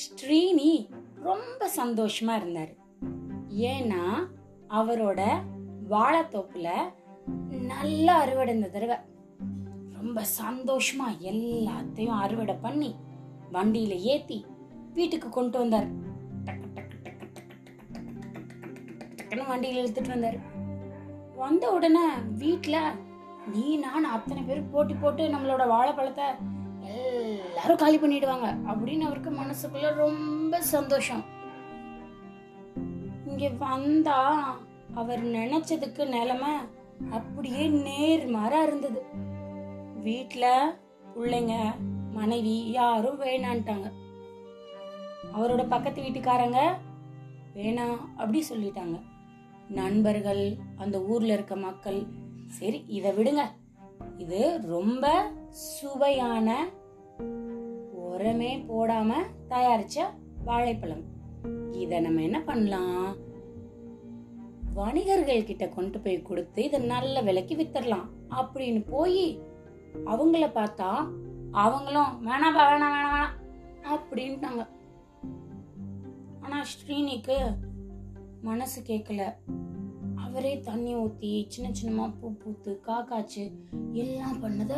ஸ்ரீனி ரொம்ப சந்தோஷமா இருந்தார். ஏன்னா அவரோட வாழைத்தோப்புல நல்லா அறுவடை இந்த தடவை. ரொம்ப சந்தோஷமா எல்லாத்தையும் அறுவடை பண்ணி வண்டியில ஏத்தி வீட்டுக்கு கொண்டு வந்தார். வண்டியில் இழுத்துட்டு வந்தார். வந்த உடனே வீட்டில் நீ நான் அத்தனை பேர் போட்டி போட்டு நம்மளோட வாழைப்பழத்தை எல்லாரும் காலி பண்ணிடுவாங்க. அப்படின்னு அவருக்கு மனசுக்குள்ள ரொம்ப சந்தோஷம். இங்க வந்தா அவர் நினைச்சதுக்கு நிலைமை அப்படியே நேர்மாறா இருந்தது. வீட்டுல பிள்ளைங்க மனைவி யாரும் வேணான்ட்டாங்க. அவரோட பக்கத்து வீட்டுக்காரங்க வேணாம் அப்படி சொல்லிட்டாங்க. நண்பர்கள் அந்த ஊர்ல இருக்க மக்கள் சரி இதை விடுங்க. இது ரொம்ப சுவையான உரமே போடாம தயாரிச்ச வாழைப்பழம். இத நம்ம என்ன பண்ணலாம்? வணிகர்கள் கிட்ட கொண்டு போய் கொடுத்து இதை நல்ல விலைக்கு வித்தரலாம். அப்படின்னு போய் அவங்கள பார்த்தா அவங்களும் வேணாம்பா வேணாம் வேணாம் வேணாம் அப்படின்ட்டாங்க. ஆனா ஸ்ரீனிக்கு மனசு கேட்கல அவரே தண்ணி ஊத்தி சின்ன சின்னமா பூ பூத்து காக்காச்சு எல்லாம் பண்ணத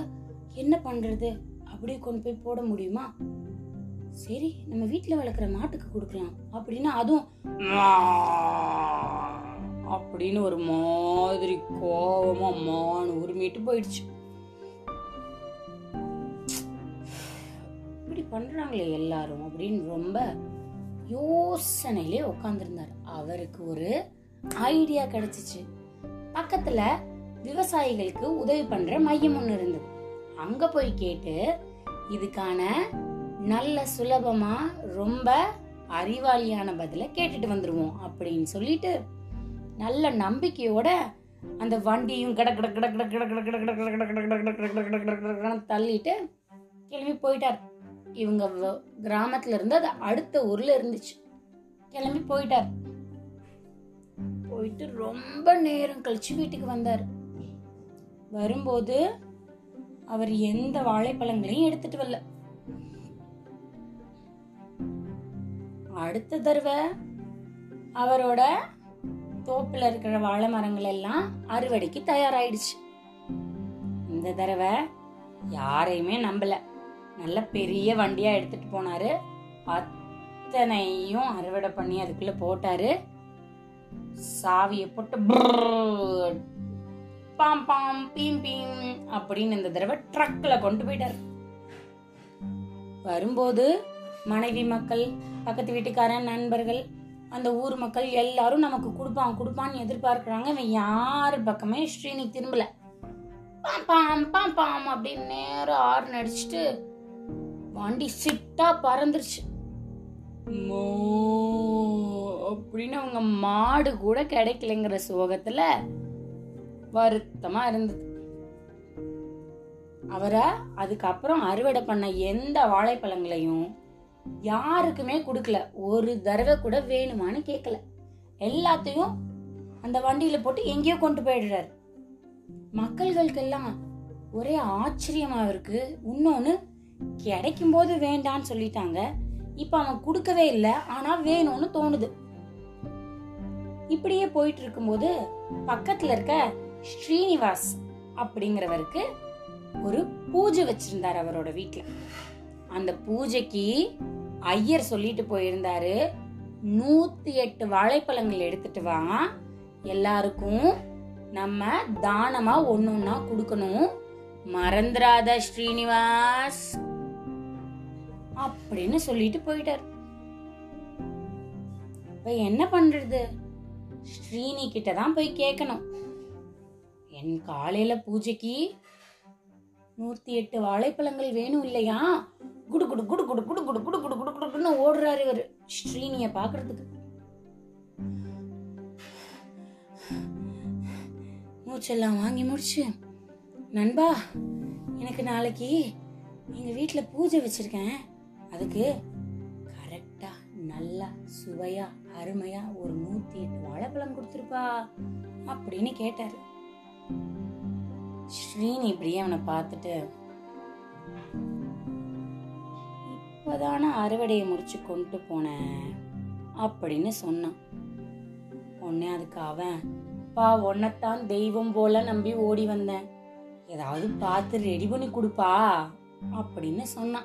என்ன பண்றது? அப்படியே கொண்டு போய் போட முடியுமா? சரி நம்ம வீட்ல வளர்க்குற மாட்டுக்கு கொடுக்கலாம். அப்படின்னு அதுவும் அப்படின்னு ஒரு மாதிரி கோவமா மான் உரிமிட்டு போயிடுச்சு. இப்படி பண்றாங்களே எல்லாரும் அப்படின்னு ரொம்ப யோசனையிலே உட்காந்துருந்தார் அவருக்கு ஒரு ஐடியா கிடைச்சிச்சு. பக்கத்துல விவசாயிகளுக்கு உதவி பண்ற மையம் ஒண்ணு இருந்தது. அங்க போய் கேட்டு இதுக்கான நல்ல சுலபமா ரொம்ப அறிவாளியான பதில கேட்டுட்டு வந்துருவோம் அப்படின்னு சொல்லிட்டு நல்ல நம்பிக்கையோட அந்த வண்டியும் கட கட கட கட கட கட கட கட கட கட கட கட கட கட கட கட கட தள்ளிட்டு கிளம்பி போயிட்டார் இவங்க கிராமத்துல இருந்து அது அடுத்த ஊர்ல இருந்துச்சு கிளம்பி போயிட்டார் போயிட்டு ரொம்ப நேரம் கழிச்சு வீட்டுக்கு வந்தார் வரும்போது அவர் எந்த வாழைப்பழங்களையும் எடுத்துட்டு வரல அடுத்த தடவை அவரோட தோப்புல இருக்கிற வாழை மரங்கள் எல்லாம் அறுவடைக்கு தயாராயிடுச்சு. இந்த தடவை யாரையுமே நம்பல. நல்ல பெரிய வண்டியா எடுத்துட்டு போனாரு. அத்தனையும் அறுவடை பண்ணி அதுக்குள்ள போட்டாரு. சாவியை போட்டு பாம் பாம் பீம் பீம் அப்படின்னு இந்த தடவை ட்ரக்ல கொண்டு போயிட்டாரு. வரும்போது மனைவி மக்கள் பக்கத்து வீட்டுக்காரன் நண்பர்கள் அந்த ஊர் மக்கள் எல்லாரும் நமக்கு கொடுப்பான் கொடுப்பான்னு எதிர்பார்க்குறாங்க. இவன் யாரு பக்கமே ஸ்ரீனி திரும்பல. பாம் பாம் பாம் பாம் அப்படின்னு நேரம் ஆறு நடிச்சுட்டு வண்டி சிட்டா பறந்துருச்சு. மோ அப்படின்னு அவங்க மாடு கூட கிடைக்கலைங்கிற சோகத்துல வருத்தமா இருந்தது. அவரை அதுக்கப்புறம் அறுவடை பண்ண எந்த வாழைப்பழங்களையும் யாருக்குமே கொடுக்கல. ஒரு தடவை கூட வேணுமான்னு கேட்கல எல்லாத்தையும் அந்த வண்டியில போட்டு எங்கேயோ கொண்டு போயிடுறாரு. மக்கள்களுக்கெல்லாம் ஒரே ஆச்சரியமா இருக்கு. இன்னொன்னு கிடைக்கும் போது வேண்டான்னு சொல்லிட்டாங்க. இப்ப அவன் கொடுக்கவே இல்லை ஆனா வேணும்னு தோணுது. இப்படியே போயிட்டு இருக்கும்போது பக்கத்துல இருக்க ஸ்ரீனிவாஸ் அப்படிங்கிறவருக்கு ஒரு பூஜை வச்சிருந்தார் அவரோட வீட்டுல அந்த பூஜைக்கு ஐயர் சொல்லிட்டு போயிருந்தாரு. நூத்தி எட்டு வாழைப்பழங்கள் எடுத்துட்டு வா. எல்லாருக்கும் நம்ம தானமா ஒன்னொன்னா கொடுக்கணும். மறந்துராத ஸ்ரீனிவாஸ். அப்படின்னு சொல்லிட்டு போயிட்டார். இப்ப என்ன பண்றது? ஸ்ரீனி கிட்ட தான் போய் கேட்கணும் என் காலையில பூஜைக்கு நூத்தி எட்டு வாழைப்பழங்கள் வேணும் இல்லையா? குடு குடு குடு குடு குடு குடு குடு குடு குடு குடுன்னு ஓடுறாரு இவர் ஸ்ரீனிய பாக்குறதுக்கு மூச்செல்லாம் வாங்கி முடிச்சு நண்பா எனக்கு நாளைக்கு எங்க வீட்டில் பூஜை வச்சிருக்கேன் அதுக்கு கரெக்டா நல்லா சுவையா அருமையா ஒரு நூத்தி எட்டு வாழைப்பழம் கொடுத்துருப்பா அப்படின்னு கேட்டாரு ஸ்ரீனி இப்படியே அவனை பார்த்துட்டு இப்ப அறுவடையை முடிச்சு கொண்டு போனேன். அப்படின்னு சொன்னான். உடனே அதுக்கு அவன் பா உன்னைத்தான் தெய்வம் போல நம்பி ஓடி வந்தேன். ஏதாவது பார்த்து ரெடி பண்ணி கொடுப்பா அப்படின்னு சொன்னான்.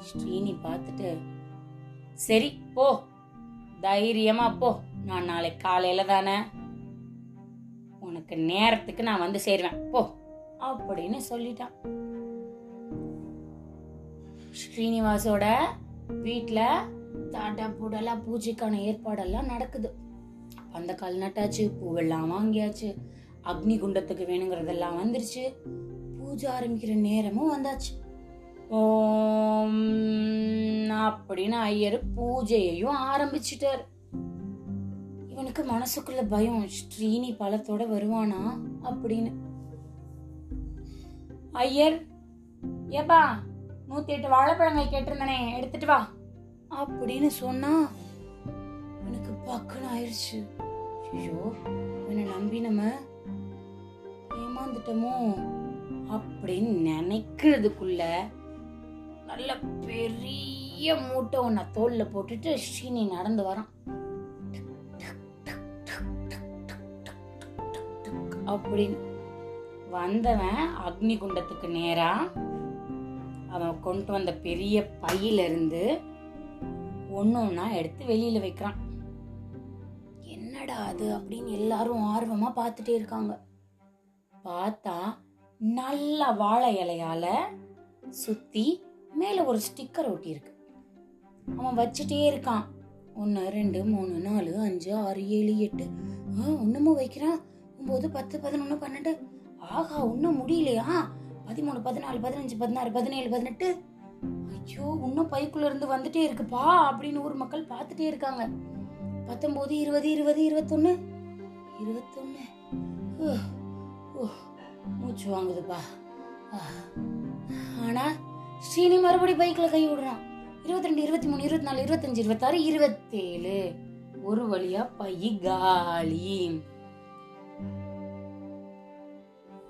ஸ்ரீனி பார்த்துட்டு சரி போ. தைரியமா போ. நான் நாளை காலையில தானே. உனக்கு நேரத்துக்கு நான் வந்து சேருவேன். போ அப்படின்னு சொல்லிட்டான். ஸ்ரீனிவாசோட வீட்டில் தாட்டா பூடெல்லாம் பூஜைக்கான ஏற்பாடெல்லாம் நடக்குது. அந்த கால் நட்டாச்சு பூவெல்லாம் வாங்கியாச்சு. அக்னி குண்டத்துக்கு வேணுங்கிறதெல்லாம் வந்துருச்சு. பூஜை ஆரம்பிக்கிற நேரமும் வந்தாச்சு. ஓம் அப்படின்னு ஐயர் பூஜையையும் ஆரம்பிச்சிட்டார். இவனுக்கு மனசுக்குள்ள பயம் ஸ்ரீனி பழத்தோட வருவானா அப்படின்னு. ஐயர் ஏப்பா நூத்தி எட்டு வாழைப்பழங்கள் கேட்டிருந்தனே எடுத்துட்டு வா. அப்படின்னு சொன்னா எனக்கு பக்குன்னு ஆயிடுச்சு ஐயோ இவனை நம்பி நம்ம ஏமாந்துட்டோமோ அப்படின்னு நினைக்கிறதுக்குள்ள நல்ல பெரிய மூட்டை ஒன்ன தோல்ல போட்டுட்டு ஸ்ரீனி நடந்து வரான். அப்படின்னு வந்தவன் அக்னி குண்டத்துக்கு நேரா அவன் கொண்டு வந்த பெரிய பையிலிருந்து ஒன்று ஒன்றா எடுத்து வெளியில் வைக்கிறான். என்னடா அது அப்படின்னு எல்லாரும் ஆர்வமாக பார்த்துட்டே இருக்காங்க. பார்த்தா நல்ல வாழை இலையால சுற்றி மேலே ஒரு ஸ்டிக்கர் ஒட்டியிருக்கு. அவன் வச்சுட்டே இருக்கான். ஒன்று ரெண்டு மூணு நாலு அஞ்சு ஆறு ஏழு எட்டு. ஆ ஒன்றுமும் வைக்கிறான். ஒம்பது பத்து பதினொன்று பன்னெண்டு. ஆகா ஒன்றும் முடியலையா? பதிமூணு பதினாலு பதினஞ்சு பதினாறு பதினேழு பதினெட்டு. ஐயோ இன்னும் பைக்குள்ள இருந்து வந்துட்டே இருக்குப்பா அப்படின்னு ஊர் மக்கள் பார்த்துட்டே இருக்காங்க. பத்தொன்பது இருபது இருபது இருபத்தொன்னு. இருபத்தொன்னு. மூச்சு வாங்குதுப்பா. ஆனா ஸ்ரீனி மறுபடி பைக்ல கை விடுறான். இருபத்தி ரெண்டு இருபத்தி மூணு இருபத்தி நாலு இருபத்தஞ்சு இருபத்தாறு இருபத்தேழு. ஒரு வழியா பை காலி.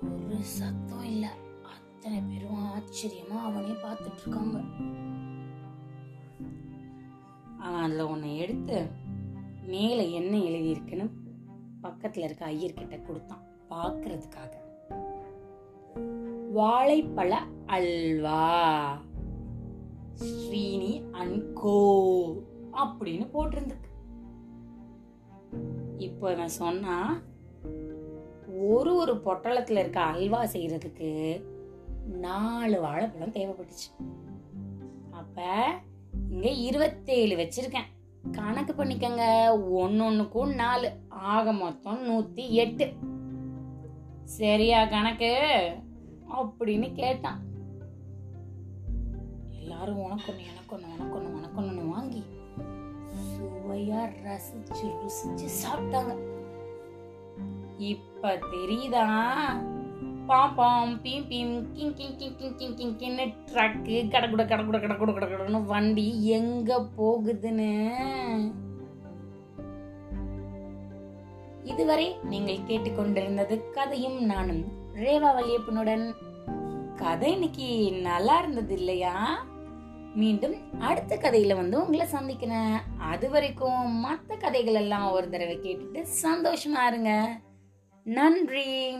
ஒரு சத்தம் இல்லை. அத்தனை பேரும் ஆச்சரியமா அவனே பார்த்துட்டு இருக்காங்க அவன் அதுல ஒன்னை எடுத்து மேல என்ன எழுதியிருக்குன்னு பக்கத்துல இருக்க ஐயர்கிட்ட கொடுத்தான் பார்க்கறதுக்காக. வாழைப்பழ அல்வா. ஸ்ரீனி அன்கோ அப்படின்னு போட்டிருந்துருக்கு. இப்போ இவன் சொன்னா ஒரு ஒரு பொட்டலத்துல இருக்க அல்வா செய்யறதுக்கு நாலு வாழைப்பழம் தேவைப்பட்டுச்சு. அப்ப இங்க இருபத்தேழு வச்சிருக்கேன். கணக்கு பண்ணிக்கங்க. ஒன்னொன்னுக்கும் நாலு. ஆக மொத்தம் நூத்தி எட்டு. சரியா கணக்கு? அப்படின்னு கேட்டான். எல்லாரும் உனக்கு ஒண்ணு எனக்கு ஒண்ணு உனக்கு ஒண்ணு உனக்கு ஒண்ணு வாங்கி சுவையா ரசிச்சு ருசிச்சு சாப்பிட்டாங்க. இப்ப தெரியுதா? பாம் பாம் பீம் பீம் கிங் கிங் கிங் கிங் கிங் கிங் கின்னு ட்ரக்கு கடகுட கடகுட கடகுட கடகுடன்னு வண்டி எங்க போகுதுன்னு? இதுவரை நீங்கள் கேட்டுக்கொண்டிருந்தது கதையும் நானும் ரேவா வல்லியப்பனுடன் கதை இன்னைக்கு நல்லா இருந்தது இல்லையா? மீண்டும் அடுத்த கதையில வந்து உங்களை சந்திக்கிறேன். அது வரைக்கும் மற்ற கதைகள் எல்லாம் ஒரு தடவை கேட்டுட்டு சந்தோஷமா இருங்க. நன்றி.